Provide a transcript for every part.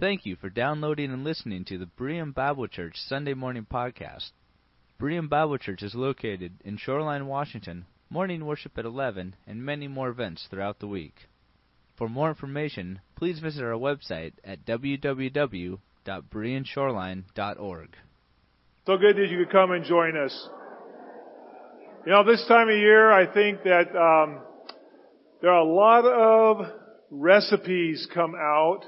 Thank you for downloading and listening to the Berean Bible Church Sunday Morning Podcast. Berean Bible Church is located in Shoreline, Washington, morning worship at 11, and many more events throughout the week. For more information, please visit our website at www.bereanshoreline.org. So good that you could come and join us. You know, this time of year, I think that um, there are a lot of recipes come out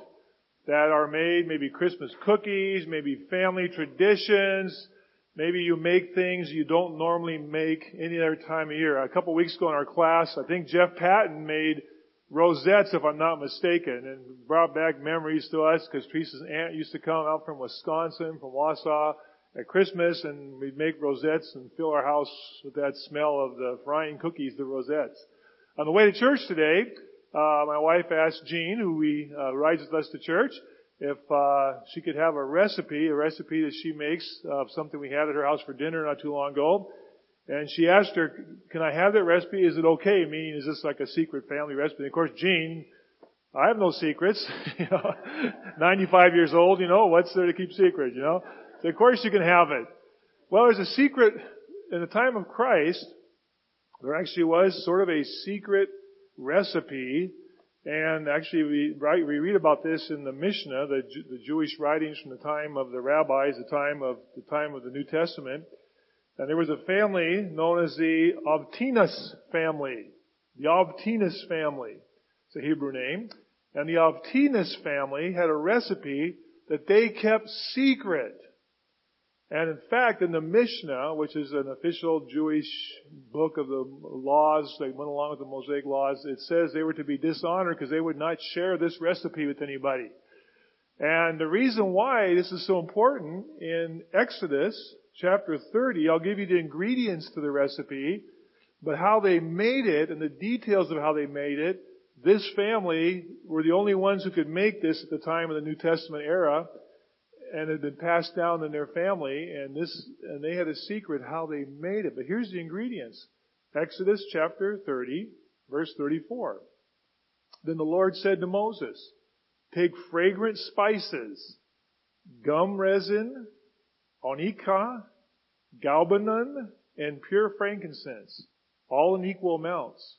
that are made, maybe Christmas cookies, maybe family traditions, maybe you make things you don't normally make any other time of year. A couple of weeks ago in our class, I think Jeff Patton made rosettes, if I'm not mistaken, and brought back memories to us because Teresa's aunt used to come out from Wisconsin, from Wausau, at Christmas, and we'd make rosettes and fill our house with that smell of the frying cookies, the rosettes. On the way to church today, uh, my wife asked Jean, who we uh, rides with us to church, if uh, she could have a recipe, a recipe that she makes of something we had at her house for dinner not too long ago. And she asked her, "Can I have that recipe? Is it okay? Meaning, is this like a secret family recipe?" And of course, Jean, I have no secrets. you know, 95 years old. You know, what's there to keep secret? You know, so of course you can have it. Well, there's a secret in the time of Christ. There actually was sort of a secret recipe. And actually, we, we read about this in the Mishnah, the, the Jewish writings from the time of the rabbis, the time of the time of the New Testament. And there was a family known as the Avtinas family. The Avtinas family. It's a Hebrew name. And the Avtinas family had a recipe that they kept secret. And in fact, in the Mishnah, which is an official Jewish book of the laws that went along with the Mosaic laws, it says they were to be dishonored because they would not share this recipe with anybody. And the reason why this is so important in Exodus chapter 30, I'll give you the ingredients to the recipe, but how they made it and the details of how they made it, this family were the only ones who could make this at the time of the New Testament era and had been passed down in their family, and this, and they had a secret how they made it. But here's the ingredients. Exodus chapter 30, verse 34. Then the Lord said to Moses, take fragrant spices, gum resin, onycha, galbanum, and pure frankincense, all in equal amounts.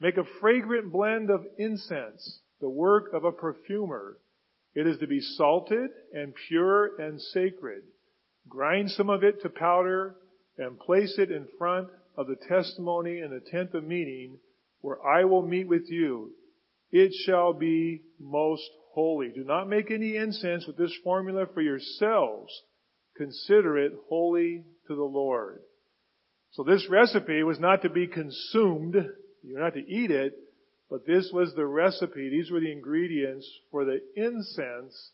Make a fragrant blend of incense, the work of a perfumer, it is to be salted and pure and sacred. Grind some of it to powder and place it in front of the testimony in the tent of meeting where I will meet with you. It shall be most holy. Do not make any incense with this formula for yourselves. Consider it holy to the Lord. So this recipe was not to be consumed. You're not to eat it, but this was the recipe, these were the ingredients for the incense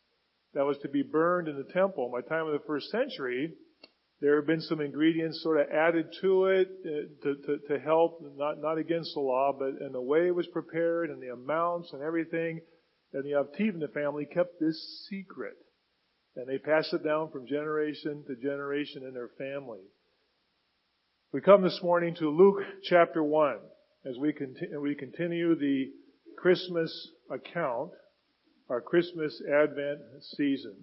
that was to be burned in the temple. By the time of the first century, there have been some ingredients sort of added to it uh, to, to, to help, not, not against the law, but in the way it was prepared and the amounts and everything. And the Avtinas family kept this secret. And they passed it down from generation to generation in their family. We come this morning to Luke chapter 1 as we continue, we continue the Christmas account, our Christmas Advent season.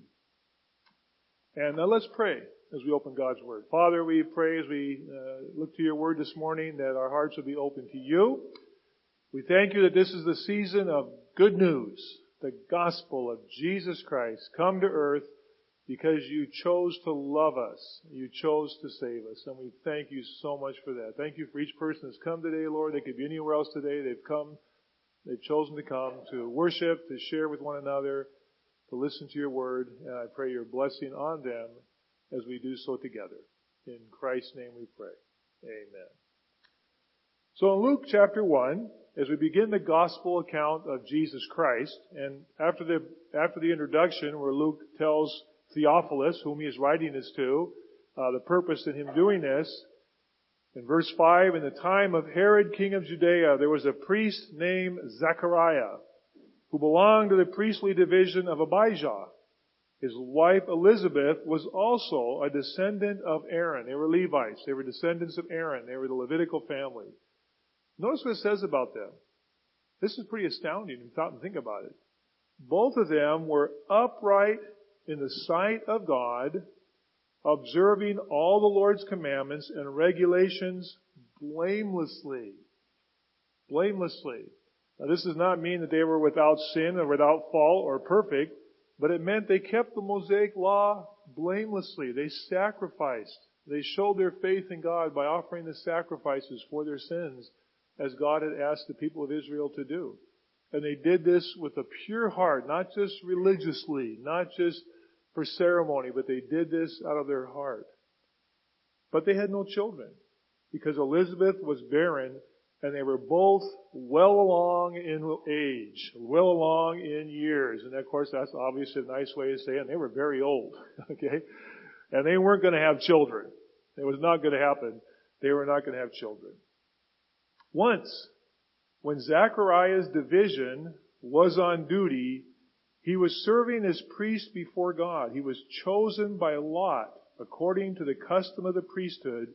And now let's pray as we open God's Word. Father, we pray as we uh, look to your Word this morning that our hearts will be open to you. We thank you that this is the season of good news, the gospel of Jesus Christ come to earth because you chose to love us. You chose to save us. And we thank you so much for that. Thank you for each person that's come today, Lord. They could be anywhere else today. They've come, they've chosen to come to worship, to share with one another, to listen to your word. And I pray your blessing on them as we do so together. In Christ's name we pray. Amen. So in Luke chapter 1, as we begin the gospel account of Jesus Christ, and after the, after the introduction where Luke tells Theophilus, whom he is writing this to, uh, the purpose in him doing this. In verse 5, in the time of Herod, king of Judea, there was a priest named Zechariah, who belonged to the priestly division of Abijah. His wife Elizabeth was also a descendant of Aaron. They were Levites. They were descendants of Aaron. They were the Levitical family. Notice what it says about them. This is pretty astounding if you thought and think about it. both of them were upright in the sight of God, observing all the Lord's commandments and regulations blamelessly. Blamelessly. Now this does not mean that they were without sin or without fault or perfect, but it meant they kept the Mosaic law blamelessly. They sacrificed. They showed their faith in God by offering the sacrifices for their sins as God had asked the people of Israel to do. And they did this with a pure heart, not just religiously, not just for ceremony, but they did this out of their heart. But they had no children because Elizabeth was barren and they were both well along in age, well along in years. And of course that's obviously a nice way to say it. They were very old, okay? And they weren't going to have children. It was not going to happen. They were not going to have children. Once, when Zachariah's division was on duty, he was serving as priest before God. He was chosen by lot, according to the custom of the priesthood,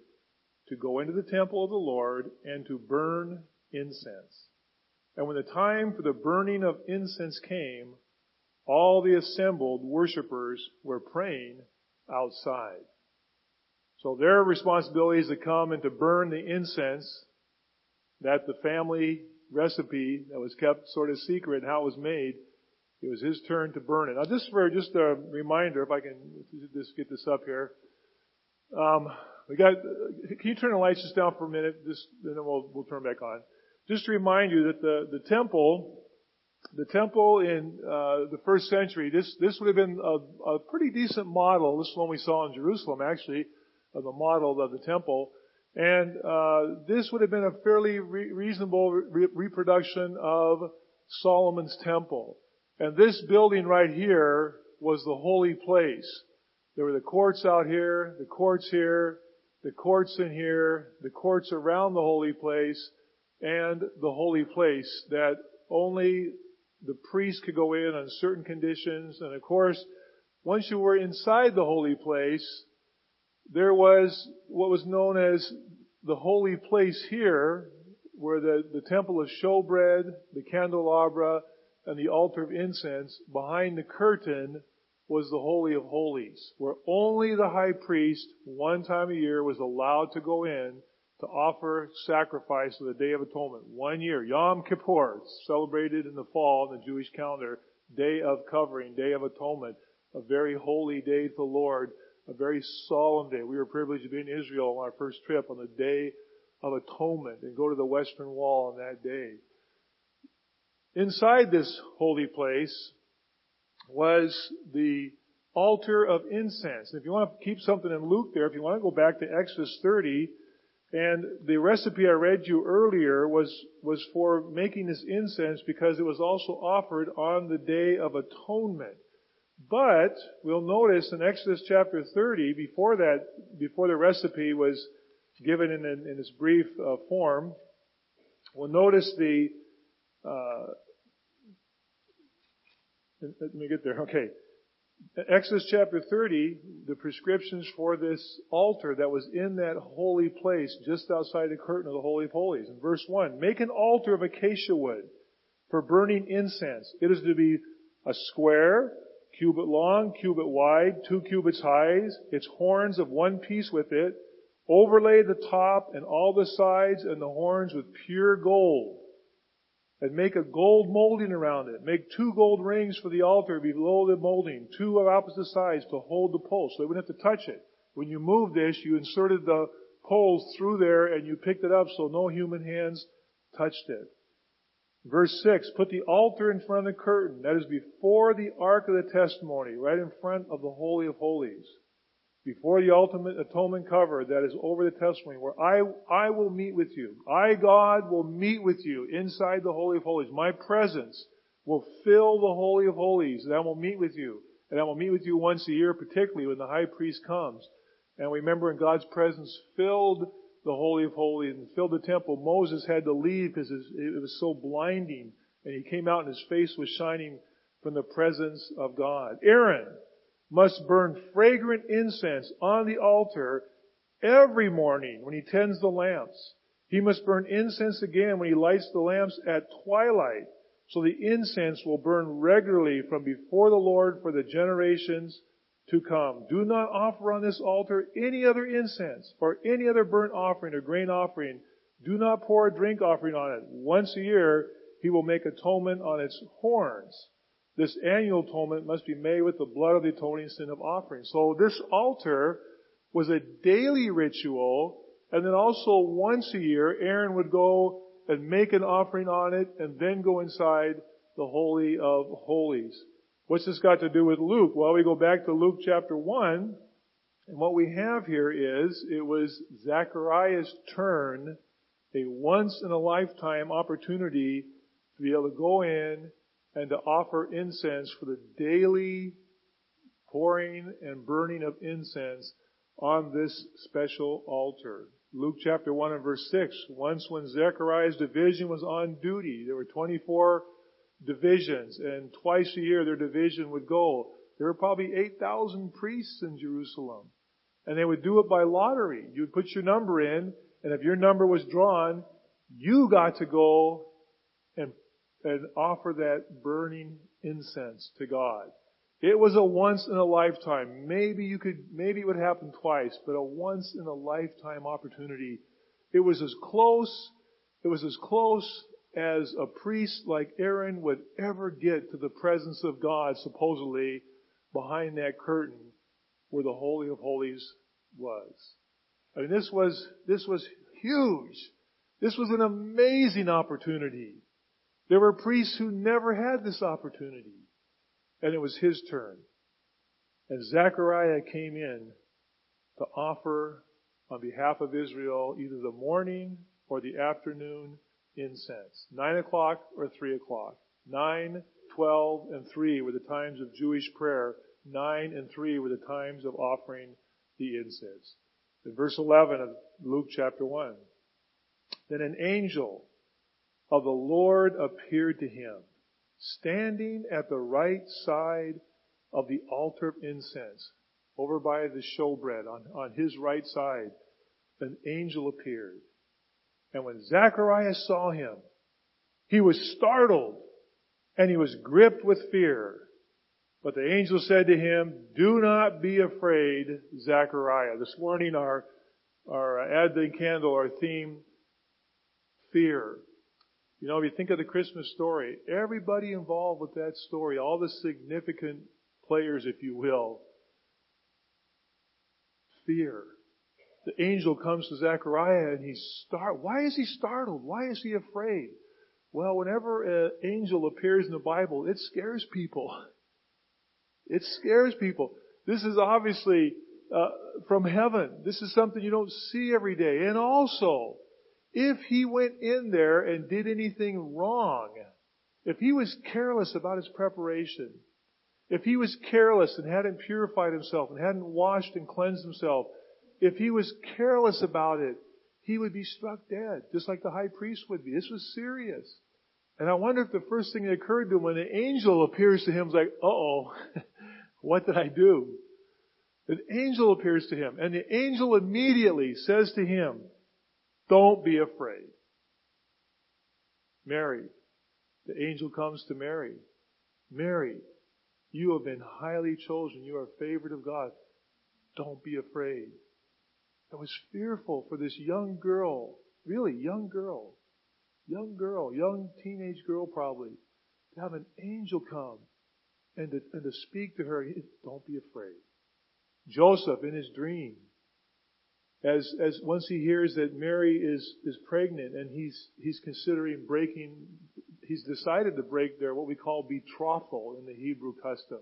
to go into the temple of the Lord and to burn incense. And when the time for the burning of incense came, all the assembled worshippers were praying outside. So their responsibility is to come and to burn the incense that the family recipe that was kept sort of secret how it was made. It was his turn to burn it. Now just for just a reminder, if I can just get this up here. Um, we got, can you turn the lights just down for a minute? Just, then we'll, we'll turn back on. Just to remind you that the, the temple, the temple in uh, the first century, this this would have been a, a pretty decent model. This is one we saw in Jerusalem, actually, of the model of the temple. And uh, this would have been a fairly re- reasonable re- reproduction of Solomon's temple. And this building right here was the holy place. There were the courts out here, the courts here, the courts in here, the courts around the holy place, and the holy place that only the priest could go in on certain conditions. And of course, once you were inside the holy place, there was what was known as the holy place here, where the, the temple of showbread, the candelabra, and the altar of incense, behind the curtain was the Holy of Holies, where only the high priest, one time a year, was allowed to go in to offer sacrifice of the Day of Atonement. One year. Yom Kippur, celebrated in the fall in the Jewish calendar, Day of Covering, Day of Atonement, a very holy day to the Lord a very solemn day. We were privileged to be in Israel on our first trip on the Day of Atonement and go to the Western Wall on that day. Inside this holy place was the altar of incense. If you want to keep something in Luke there, if you want to go back to Exodus 30, and the recipe I read you earlier was, was for making this incense because it was also offered on the Day of Atonement. But we'll notice in Exodus chapter 30, before that, before the recipe was given in, in, in its brief uh, form, we'll notice the. Uh, let me get there. Okay. Exodus chapter 30, the prescriptions for this altar that was in that holy place just outside the curtain of the Holy of Holies. In verse 1, make an altar of acacia wood for burning incense. It is to be a square cubit long, cubit wide, two cubits high, its horns of one piece with it, overlay the top and all the sides and the horns with pure gold. And make a gold molding around it. Make two gold rings for the altar below the molding, two of opposite sides to hold the poles, so they wouldn't have to touch it. When you moved this, you inserted the poles through there and you picked it up so no human hands touched it. Verse 6, put the altar in front of the curtain, that is before the ark of the testimony, right in front of the Holy of Holies. Before the ultimate atonement cover that is over the testimony, where I, I will meet with you. I, God, will meet with you inside the Holy of Holies. My presence will fill the Holy of Holies, and I will meet with you. And I will meet with you once a year, particularly when the high priest comes. And we remember, in God's presence filled the Holy of Holies and filled the temple, Moses had to leave because it was so blinding. And he came out and his face was shining from the presence of God. Aaron must burn fragrant incense on the altar every morning when he tends the lamps. He must burn incense again when he lights the lamps at twilight. So the incense will burn regularly from before the Lord for the generations to come. Do not offer on this altar any other incense or any other burnt offering or grain offering. Do not pour a drink offering on it. Once a year, he will make atonement on its horns. This annual atonement must be made with the blood of the atoning sin of offering. So this altar was a daily ritual, and then also once a year, Aaron would go and make an offering on it, and then go inside the Holy of Holies. What's this got to do with Luke? Well, we go back to Luke chapter 1, and what we have here is, it was Zechariah's turn, a once in a lifetime opportunity to be able to go in and to offer incense for the daily pouring and burning of incense on this special altar. Luke chapter 1 and verse 6. Once when Zechariah's division was on duty, there were 24 divisions, and twice a year their division would go. There were probably 8,000 priests in Jerusalem. And they would do it by lottery. You'd put your number in, and if your number was drawn, you got to go and, and offer that burning incense to God. It was a once in a lifetime. Maybe you could, maybe it would happen twice, but a once in a lifetime opportunity. It was as close, it was as close as a priest like Aaron would ever get to the presence of God, supposedly, behind that curtain where the Holy of Holies was. I mean, this was, this was huge. This was an amazing opportunity. There were priests who never had this opportunity. And it was his turn. And Zechariah came in to offer on behalf of Israel either the morning or the afternoon incense. Nine o'clock or three o'clock. Nine, twelve, and three were the times of Jewish prayer. Nine and three were the times of offering the incense. In verse 11 of Luke chapter 1. Then an angel of the Lord appeared to him standing at the right side of the altar of incense, over by the showbread on, on his right side, an angel appeared. And when Zacharias saw him, he was startled and he was gripped with fear. But the angel said to him, do not be afraid, Zachariah. This morning our, our Advent candle, our theme, fear. You know, if you think of the Christmas story, everybody involved with that story, all the significant players, if you will, fear. The angel comes to Zechariah and he's start. Why is he startled? Why is he afraid? Well, whenever an angel appears in the Bible, it scares people. It scares people. This is obviously uh, from heaven. This is something you don't see every day. And also, if he went in there and did anything wrong, if he was careless about his preparation, if he was careless and hadn't purified himself and hadn't washed and cleansed himself, if he was careless about it, he would be struck dead, just like the high priest would be. This was serious. And I wonder if the first thing that occurred to him when the angel appears to him is like, uh-oh, what did I do? An angel appears to him, and the angel immediately says to him, don't be afraid. Mary, the angel comes to Mary. Mary, you have been highly chosen. You are favored of God. Don't be afraid. I was fearful for this young girl, really young girl, young girl, young teenage girl probably, to have an angel come and to, and to speak to her. Don't be afraid. Joseph in his dream, as, as once he hears that Mary is, is pregnant and he's, he's considering breaking, he's decided to break their, what we call betrothal in the Hebrew custom.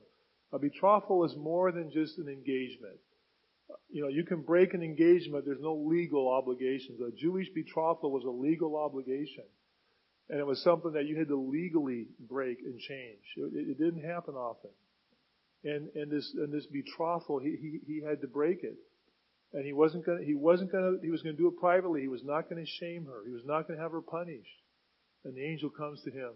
A betrothal is more than just an engagement. You know, you can break an engagement, there's no legal obligations. A Jewish betrothal was a legal obligation. And it was something that you had to legally break and change. It, it didn't happen often. And, and this, and this betrothal, he, he, he had to break it. And he wasn't going he wasn't going he was going to do it privately. He was not going to shame her. He was not going to have her punished. And the angel comes to him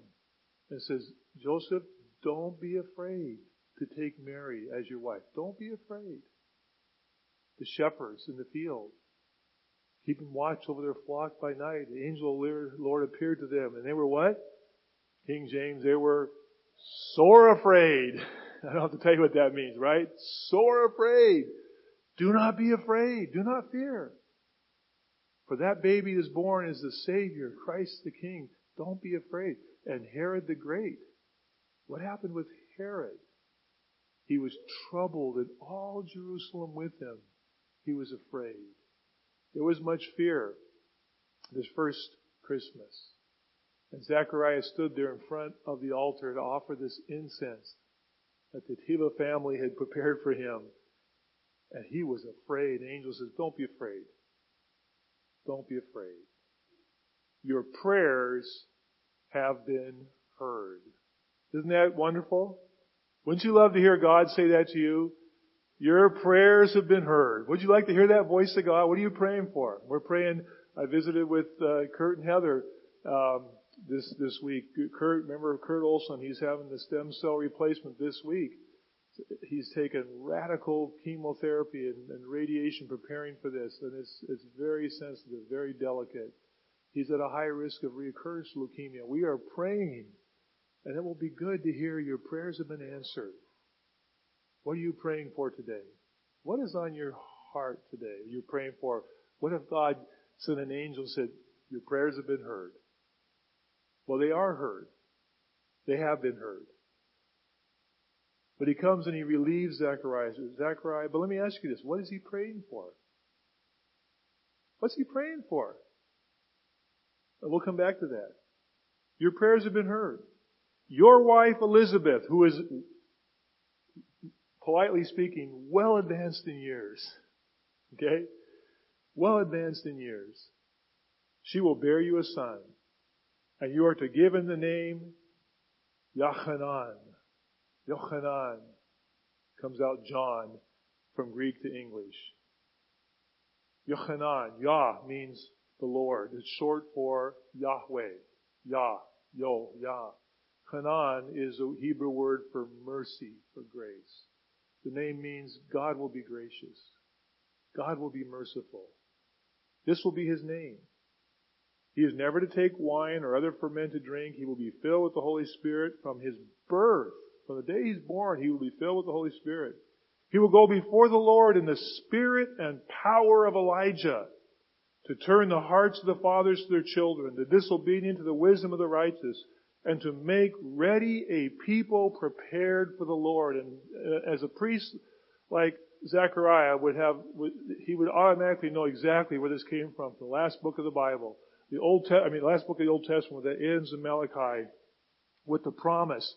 and says, Joseph, don't be afraid to take Mary as your wife. Don't be afraid. The shepherds in the field, keeping watch over their flock by night, the angel of the Lord appeared to them and they were what? King James, they were sore afraid. I don't have to tell you what that means, right? Sore afraid. Do not be afraid. Do not fear. For that baby is born as the Savior, Christ the King. Don't be afraid. And Herod the Great. What happened with Herod? He was troubled and all Jerusalem with him. He was afraid. There was much fear this first Christmas. And Zechariah stood there in front of the altar to offer this incense that the Teva family had prepared for him. And he was afraid. The angel says, don't be afraid. Don't be afraid. Your prayers have been heard. Isn't that wonderful? Wouldn't you love to hear God say that to you? Your prayers have been heard. Would you like to hear that voice of God? What are you praying for? We're praying. I visited with uh, Kurt and Heather um, this this week. Kurt, remember Kurt Olson? He's having the stem cell replacement this week. He's taken radical chemotherapy and, and radiation preparing for this, and it's it's very sensitive, very delicate. He's at a high risk of recurrence leukemia. We are praying, and it will be good to hear your prayers have been answered. What are you praying for today? What is on your heart today? You're praying for. What if God sent an angel and said, Your prayers have been heard? Well, they are heard. They have been heard. But he comes and he relieves Zechariah. Zechariah, but let me ask you this. What is he praying for? What's he praying for? And we'll come back to that. Your prayers have been heard. Your wife Elizabeth, who is, politely speaking, well advanced in years, okay? Well advanced in years. She will bear you a son and you are to give him the name Yochanan. Yochanan comes out John from Greek to English. Yochanan, Yah means the Lord. It's short for Yahweh. Yah, Yo, Yah. Hanan is a Hebrew word for mercy, for grace. The name means God will be gracious. God will be merciful. This will be his name. He is never to take wine or other fermented drink. He will be filled with the Holy Spirit from his birth. From the day he's born, he will be filled with the Holy Spirit. He will go before the Lord in the spirit and power of Elijah to turn the hearts of the fathers to their children, the disobedient to the wisdom of the righteous, and to make ready a people prepared for the Lord. And uh, as a priest like Zechariah would have, he would automatically know exactly where this came from, the last book of the Bible the Old, Te- I mean, the last book of the Old Testament that ends in Malachi with the promise,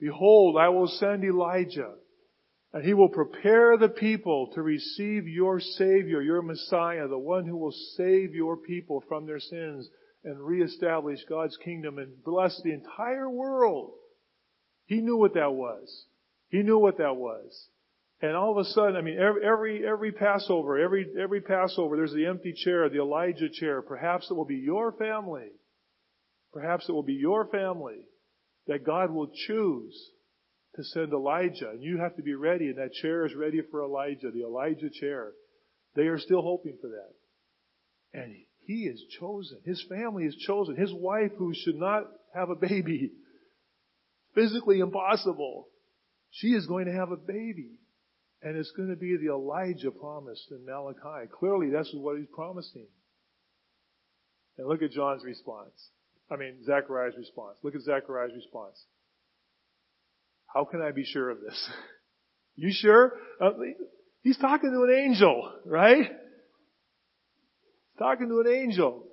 behold, I will send Elijah and he will prepare the people to receive your Savior, your Messiah, the one who will save your people from their sins and reestablish God's kingdom and bless the entire world. He knew what that was. He knew what that was. And all of a sudden, I mean, every, every, every Passover, every, every Passover, there's the empty chair, the Elijah chair. Perhaps it will be your family. Perhaps it will be your family that God will choose to send Elijah. And you have to be ready, and that chair is ready for Elijah, the Elijah chair. They are still hoping for that. And he is chosen. His family is chosen. His wife, who should not have a baby, physically impossible, she is going to have a baby. And it's going to be the Elijah promised in Malachi. Clearly, that's what he's promising. And look at John's response. I mean, Zechariah's response. Look at Zechariah's response. How can I be sure of this? you sure? Uh, he's talking to an angel, right? He's Talking to an angel.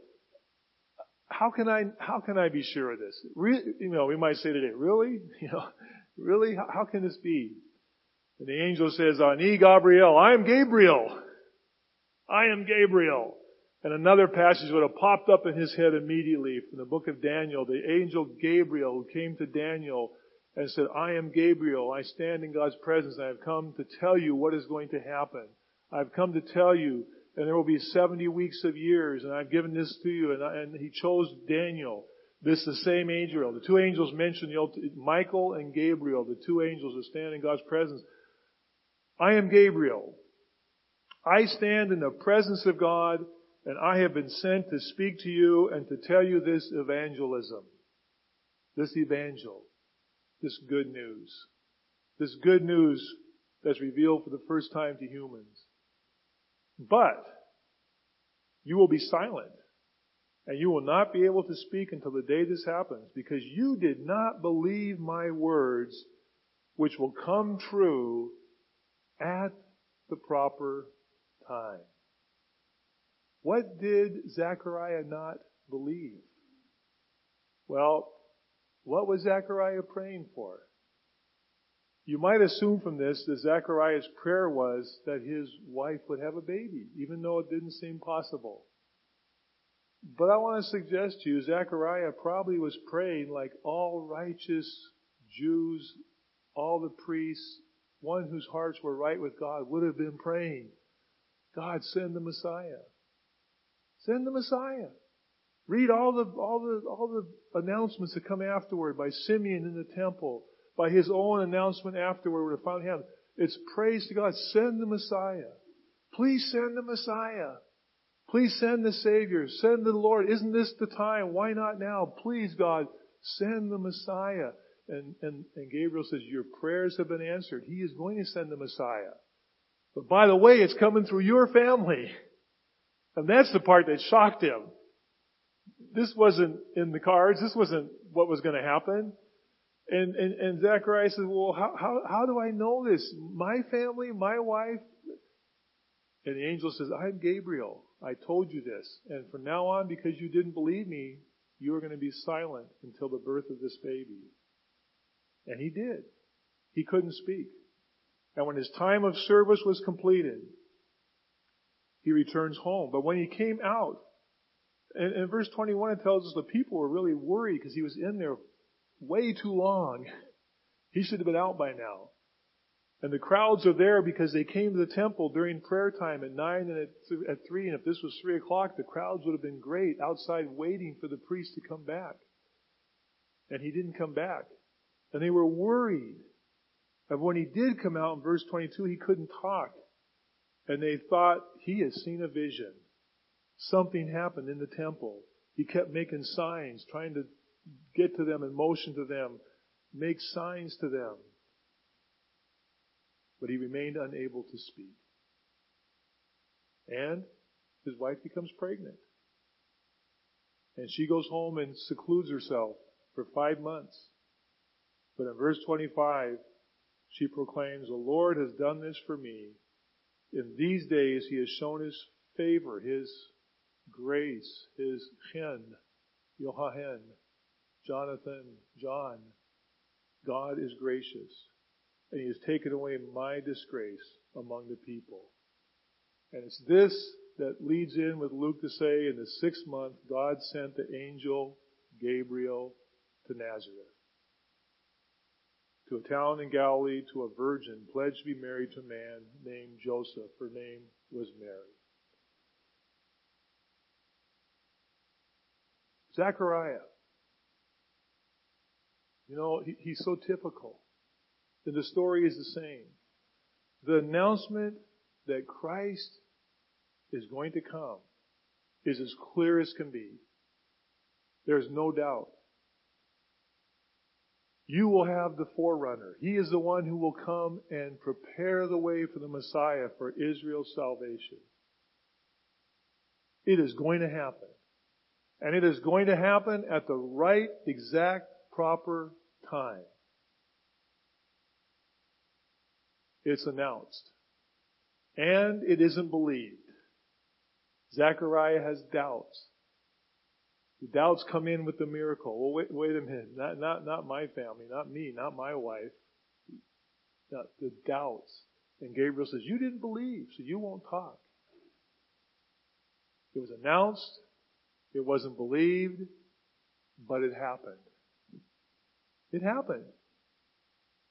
How can I, how can I be sure of this? Re, you know, we might say today, really? You know, really? How, how can this be? And the angel says, Ani Gabriel, I am Gabriel. I am Gabriel. And another passage would have popped up in his head immediately from the book of Daniel. The angel Gabriel who came to Daniel and said, I am Gabriel. I stand in God's presence. I have come to tell you what is going to happen. I've come to tell you, and there will be 70 weeks of years, and I've given this to you. And, I, and he chose Daniel. This is the same angel. The two angels mentioned, Michael and Gabriel, the two angels who stand in God's presence. I am Gabriel. I stand in the presence of God and I have been sent to speak to you and to tell you this evangelism. this evangel, this good news, this good news that's revealed for the first time to humans. But you will be silent and you will not be able to speak until the day this happens because you did not believe my words which will come true at the proper time. What did Zechariah not believe? Well, what was Zechariah praying for? You might assume from this that Zechariah's prayer was that his wife would have a baby, even though it didn't seem possible. But I want to suggest to you, Zechariah probably was praying like all righteous Jews, all the priests, one whose hearts were right with God would have been praying. God, send the Messiah. Send the Messiah. Read all the, all the, all the announcements that come afterward by Simeon in the temple, by his own announcement afterward when it finally happened. It's praise to God. Send the Messiah. Please send the Messiah. Please send the Savior. Send the Lord. Isn't this the time? Why not now? Please, God, send the Messiah. And, and, and Gabriel says, Your prayers have been answered. He is going to send the Messiah. But by the way, it's coming through your family. And that's the part that shocked him. This wasn't in the cards. This wasn't what was going to happen. And, and, and Zachariah says, well, how, how, how do I know this? My family, my wife? And the angel says, I'm Gabriel. I told you this. And from now on, because you didn't believe me, you are going to be silent until the birth of this baby. And he did. He couldn't speak. And when his time of service was completed, he returns home. But when he came out, in verse 21 it tells us the people were really worried because he was in there way too long. He should have been out by now. And the crowds are there because they came to the temple during prayer time at 9 and at, at 3. And if this was 3 o'clock, the crowds would have been great outside waiting for the priest to come back. And he didn't come back. And they were worried. And when he did come out in verse 22, he couldn't talk. And they thought, he has seen a vision. Something happened in the temple. He kept making signs, trying to get to them and motion to them, make signs to them. But he remained unable to speak. And his wife becomes pregnant. And she goes home and secludes herself for five months. But in verse 25, she proclaims, The Lord has done this for me. In these days, He has shown His favor, His grace, His chen, Yochanan, Jonathan, John. God is gracious, and He has taken away my disgrace among the people. And it's this that leads in with Luke to say, in the sixth month, God sent the angel Gabriel to Nazareth to a town in Galilee to a virgin pledged to be married to a man named Joseph. Her name was Mary. Zechariah. You know, he, he's so typical. And the story is the same. The announcement that Christ is going to come is as clear as can be. There's no doubt. You will have the forerunner. He is the one who will come and prepare the way for the Messiah for Israel's salvation. It is going to happen. And it is going to happen at the right, exact, proper time. It's announced. And it isn't believed. Zechariah has doubts. The doubts come in with the miracle. Well, wait, wait a minute. Not, not, not my family, not me, not my wife. Not the doubts. And Gabriel says, you didn't believe, so you won't talk. It was announced. It wasn't believed, but it happened. It happened.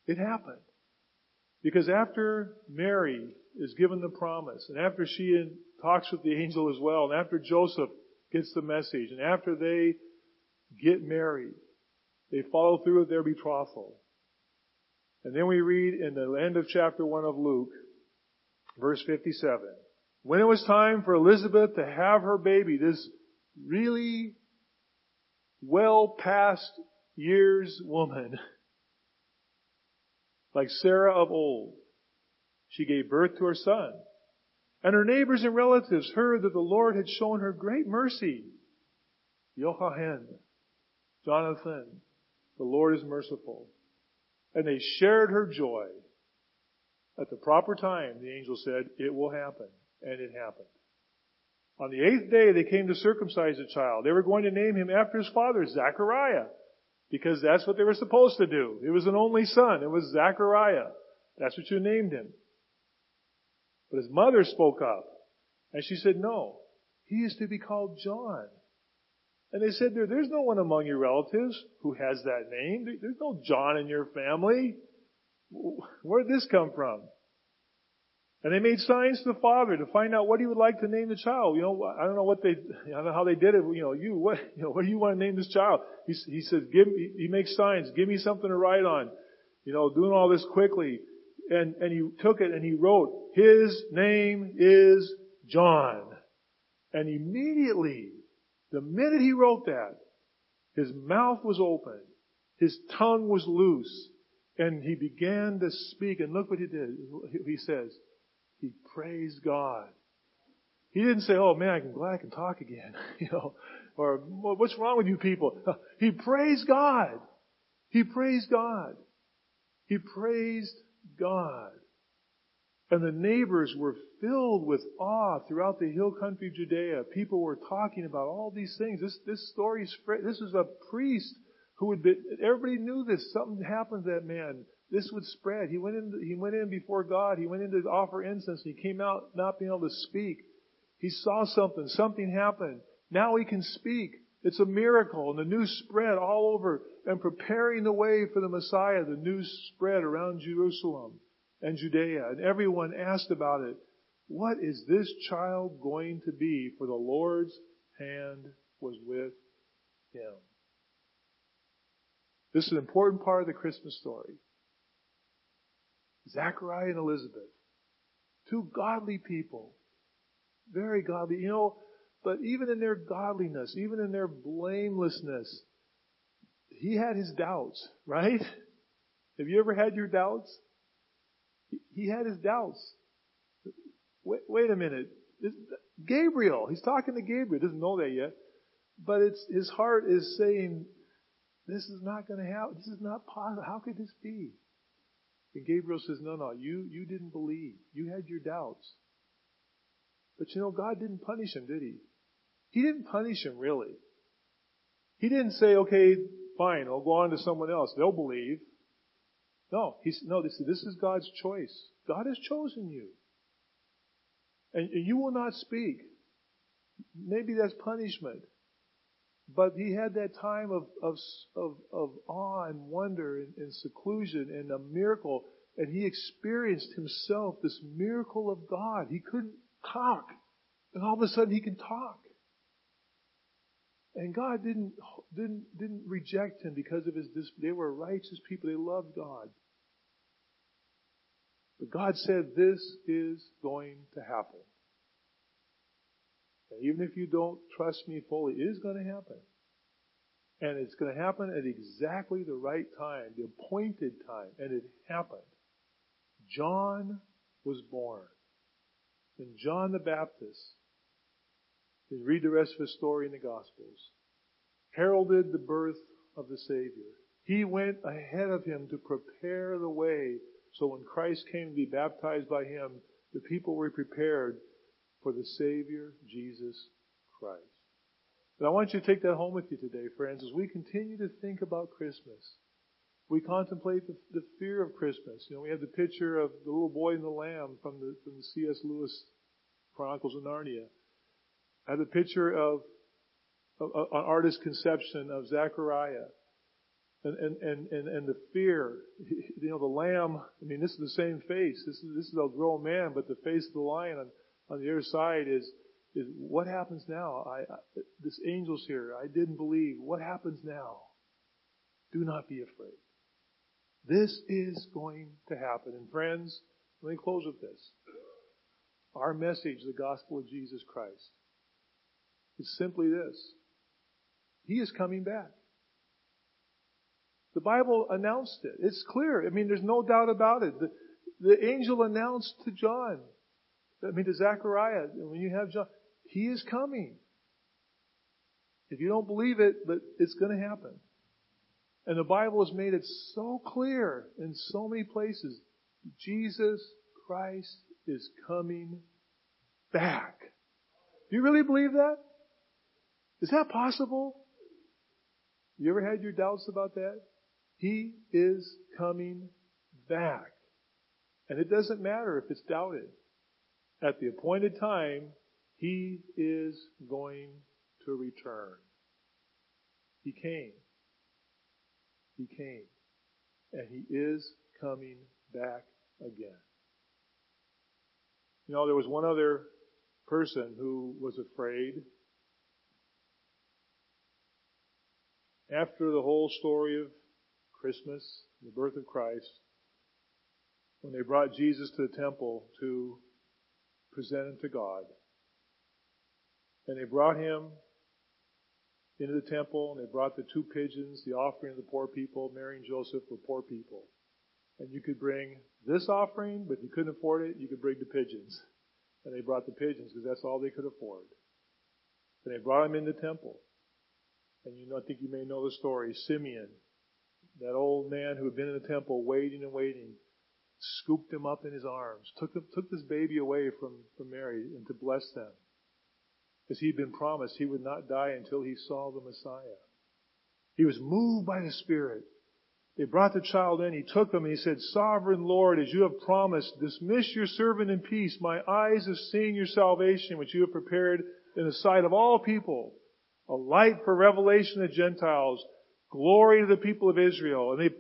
It happened. Because after Mary is given the promise, and after she talks with the angel as well, and after Joseph gets the message. And after they get married, they follow through with their betrothal. And then we read in the end of chapter 1 of Luke, verse 57. When it was time for Elizabeth to have her baby, this really well past years woman, like Sarah of old. She gave birth to her son. And her neighbors and relatives heard that the Lord had shown her great mercy. Yochanan, Jonathan, the Lord is merciful. And they shared her joy. At the proper time, the angel said, it will happen. And it happened. On the eighth day, they came to circumcise the child. They were going to name him after his father, Zachariah, because that's what they were supposed to do. It was an only son. It was Zachariah. That's what you named him. But his mother spoke up, and she said, no, he is to be called John. And they said, there, there's no one among your relatives who has that name. There's no John in your family. Where did this come from? And they made signs to the father to find out what he would like to name the child. You know, I don't know what they, I don't know how they did it. You know, you, what, you know, what do you want to name this child? He, he said, give me, he makes signs, give me something to write on. You know, doing all this quickly. And, and he took it and he wrote, his name is John. And immediately, the minute he wrote that, his mouth was open, his tongue was loose, and he began to speak. And look what he did. He says, he praised God. He didn't say, "Oh man, I'm glad I can talk again," you know, or "What's wrong with you people?" He praised God. He praised God. He praised God. And the neighbors were filled with awe throughout the hill country of Judea. People were talking about all these things. This, this story spread. This is a priest who would be, everybody knew this. Something happened to that man this would spread. He went in, he went in before God. He went in to offer incense. He came out not being able to speak. He saw something. Something happened. Now he can speak. It's a miracle. And the news spread all over and preparing the way for the Messiah. The news spread around Jerusalem and Judea. And everyone asked about it. What is this child going to be? For the Lord's hand was with him. This is an important part of the Christmas story. Zachariah and Elizabeth. Two godly people. Very godly. You know, but even in their godliness, even in their blamelessness, he had his doubts, right? Have you ever had your doubts? He had his doubts. Wait, wait a minute. Gabriel, he's talking to Gabriel, doesn't know that yet. But it's, his heart is saying, this is not going to happen. This is not possible. How could this be? And Gabriel says, no, no, you, you didn't believe. You had your doubts. But you know, God didn't punish him, did he? He didn't punish him, really. He didn't say, okay, fine, I'll go on to someone else. They'll believe. No, he's, no, this, this is God's choice. God has chosen you. And you will not speak. Maybe that's punishment. But he had that time of, of, of, of awe and wonder and, and seclusion and a miracle. And he experienced himself this miracle of God. He couldn't talk. And all of a sudden he can talk. And God didn't, didn't, didn't reject him because of his, they were righteous people. They loved God. But God said, this is going to happen. And even if you don't trust me fully, it is going to happen. And it's going to happen at exactly the right time, the appointed time. And it happened. John was born. And John the Baptist, read the rest of his story in the Gospels, heralded the birth of the Savior. He went ahead of him to prepare the way so when Christ came to be baptized by him, the people were prepared for the Savior, Jesus Christ. And I want you to take that home with you today, friends, as we continue to think about Christmas. We contemplate the, the fear of Christmas. You know, we have the picture of the little boy and the lamb from the, from the C.S. Lewis Chronicles of Narnia. I have a picture of, of, of an artist's conception of Zechariah. And, and, and, and, the fear, you know, the lamb, I mean, this is the same face. This is, this is a grown man, but the face of the lion on, on the other side is, is what happens now? I, I, this angel's here. I didn't believe. What happens now? Do not be afraid. This is going to happen. And friends, let me close with this. Our message, the gospel of Jesus Christ, is simply this. He is coming back. The Bible announced it. It's clear. I mean, there's no doubt about it. The, the angel announced to John, I mean to Zechariah, when you have John, he is coming. If you don't believe it, but it's going to happen. And the Bible has made it so clear in so many places. Jesus Christ is coming back. Do you really believe that? Is that possible? You ever had your doubts about that? He is coming back. And it doesn't matter if it's doubted. At the appointed time, He is going to return. He came. He came. And He is coming back again. You know, there was one other person who was afraid. After the whole story of Christmas, the birth of Christ, when they brought Jesus to the temple to present him to God, and they brought him into the temple, and they brought the two pigeons, the offering of the poor people. Mary and Joseph were poor people. And you could bring this offering, but if you couldn't afford it, you could bring the pigeons. And they brought the pigeons because that's all they could afford. And they brought him in the temple. And you know, I think you may know the story. Simeon, that old man who had been in the temple waiting and waiting, scooped him up in his arms, took, them, took this baby away from, from Mary and to bless them. As he'd been promised, he would not die until he saw the Messiah. He was moved by the Spirit. They brought the child in. He took him, and he said, Sovereign Lord, as you have promised, dismiss your servant in peace. My eyes have seen your salvation, which you have prepared in the sight of all people. A light for revelation of Gentiles, glory to the people of Israel. And they,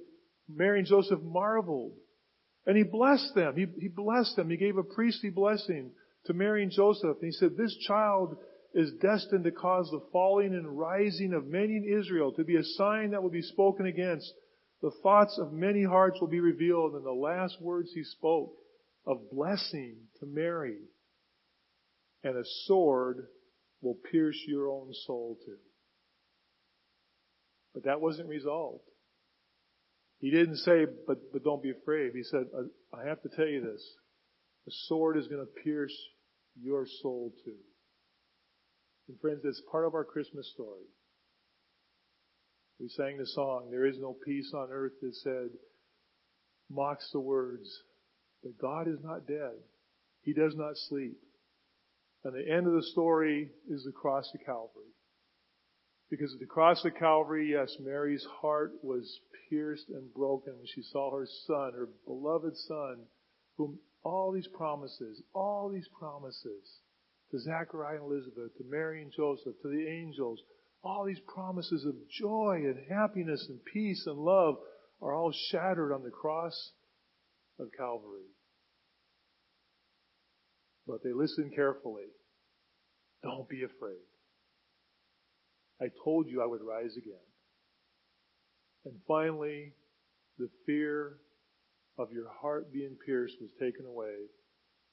Mary and Joseph marveled. And he blessed them. He, he blessed them. He gave a priestly blessing to Mary and Joseph. And he said, this child is destined to cause the falling and rising of many in Israel, to be a sign that will be spoken against. The thoughts of many hearts will be revealed, and the last words he spoke of blessing to Mary, and a sword will pierce your own soul too. But that wasn't resolved. He didn't say, but, but don't be afraid. He said, I have to tell you this. The sword is going to pierce your soul too. And friends, that's part of our Christmas story. We sang the song, There is no peace on earth that said, mocks the words, but God is not dead. He does not sleep. And the end of the story is the cross of Calvary. Because at the cross of Calvary, yes, Mary's heart was pierced and broken when she saw her son, her beloved son, whom all these promises, all these promises to Zachariah and Elizabeth, to Mary and Joseph, to the angels, all these promises of joy and happiness and peace and love are all shattered on the cross of Calvary. But they listen carefully. Don't be afraid. I told you I would rise again. And finally, the fear of your heart being pierced was taken away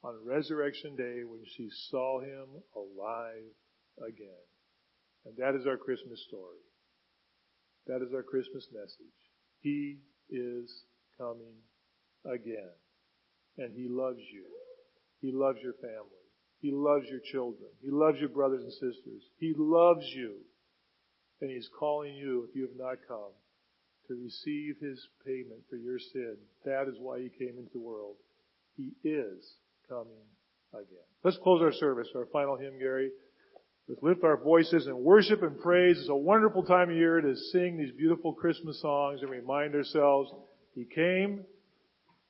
on resurrection day when she saw him alive again. And that is our Christmas story. That is our Christmas message. He is coming again. And he loves you. He loves your family. He loves your children. He loves your brothers and sisters. He loves you. And he's calling you, if you have not come, to receive his payment for your sin. That is why he came into the world. He is coming again. Let's close our service, our final hymn, Gary. Let's lift our voices and worship and praise. It's a wonderful time of year to sing these beautiful Christmas songs and remind ourselves He came,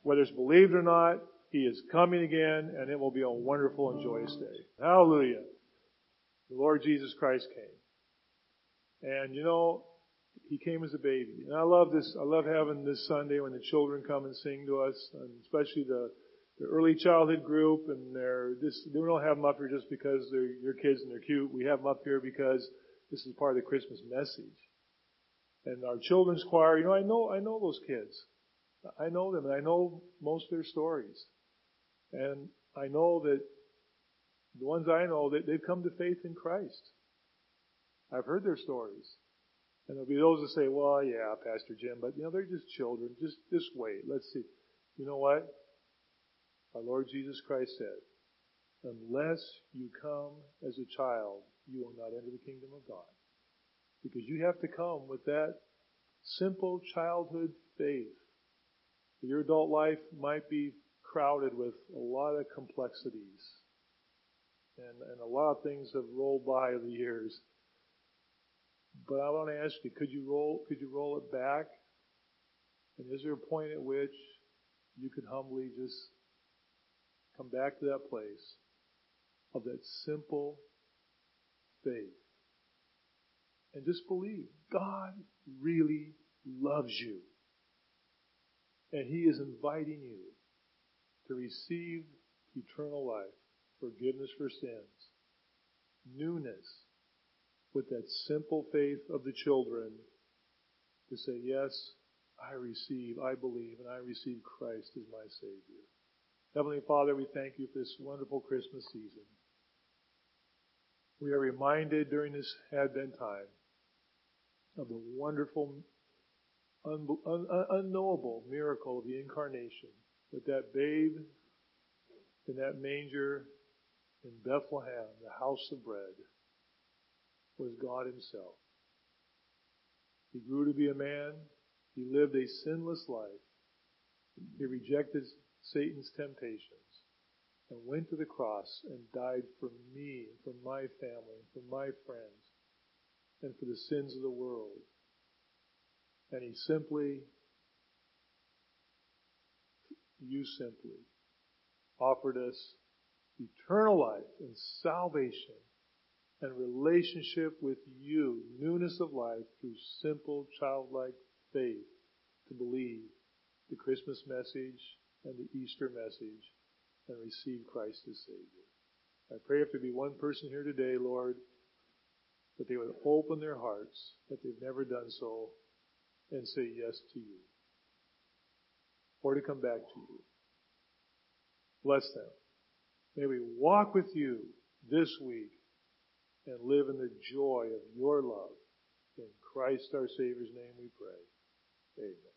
whether it's believed or not, He is coming again, and it will be a wonderful and joyous day. Hallelujah. The Lord Jesus Christ came. And you know, He came as a baby. And I love this, I love having this Sunday when the children come and sing to us, and especially the the early childhood group, and they're this. We don't have them up here just because they're your kids and they're cute. We have them up here because this is part of the Christmas message. And our children's choir, you know, I know I know those kids. I know them, and I know most of their stories. And I know that the ones I know that they've come to faith in Christ. I've heard their stories. And there'll be those that say, well, yeah, Pastor Jim, but you know, they're just children. Just, just wait. Let's see. You know what? Our Lord Jesus Christ said, unless you come as a child, you will not enter the kingdom of God. Because you have to come with that simple childhood faith. Your adult life might be crowded with a lot of complexities. And, and a lot of things have rolled by the years. But I want to ask you, could you roll, could you roll it back? And is there a point at which you could humbly just come back to that place of that simple faith and just believe God really loves you. And He is inviting you to receive eternal life, forgiveness for sins, newness, with that simple faith of the children to say, yes, I receive, I believe, and I receive Christ as my Savior. Heavenly Father, we thank you for this wonderful Christmas season. We are reminded during this Advent time of the wonderful, un- un- unknowable miracle of the incarnation that that babe in that manger in Bethlehem, the house of bread, was God himself. He grew to be a man. He lived a sinless life. He rejected Satan's temptations and went to the cross and died for me, for my family, for my friends, and for the sins of the world. And he simply, you simply, offered us eternal life and salvation and relationship with you, newness of life through simple childlike faith to believe the Christmas message and the Easter message and receive Christ as Savior. I pray if there be one person here today, Lord, that they would open their hearts, that they've never done so, and say yes to you. Or to come back to you. Bless them. May we walk with you this week and live in the joy of your love. In Christ our Savior's name we pray. Amen.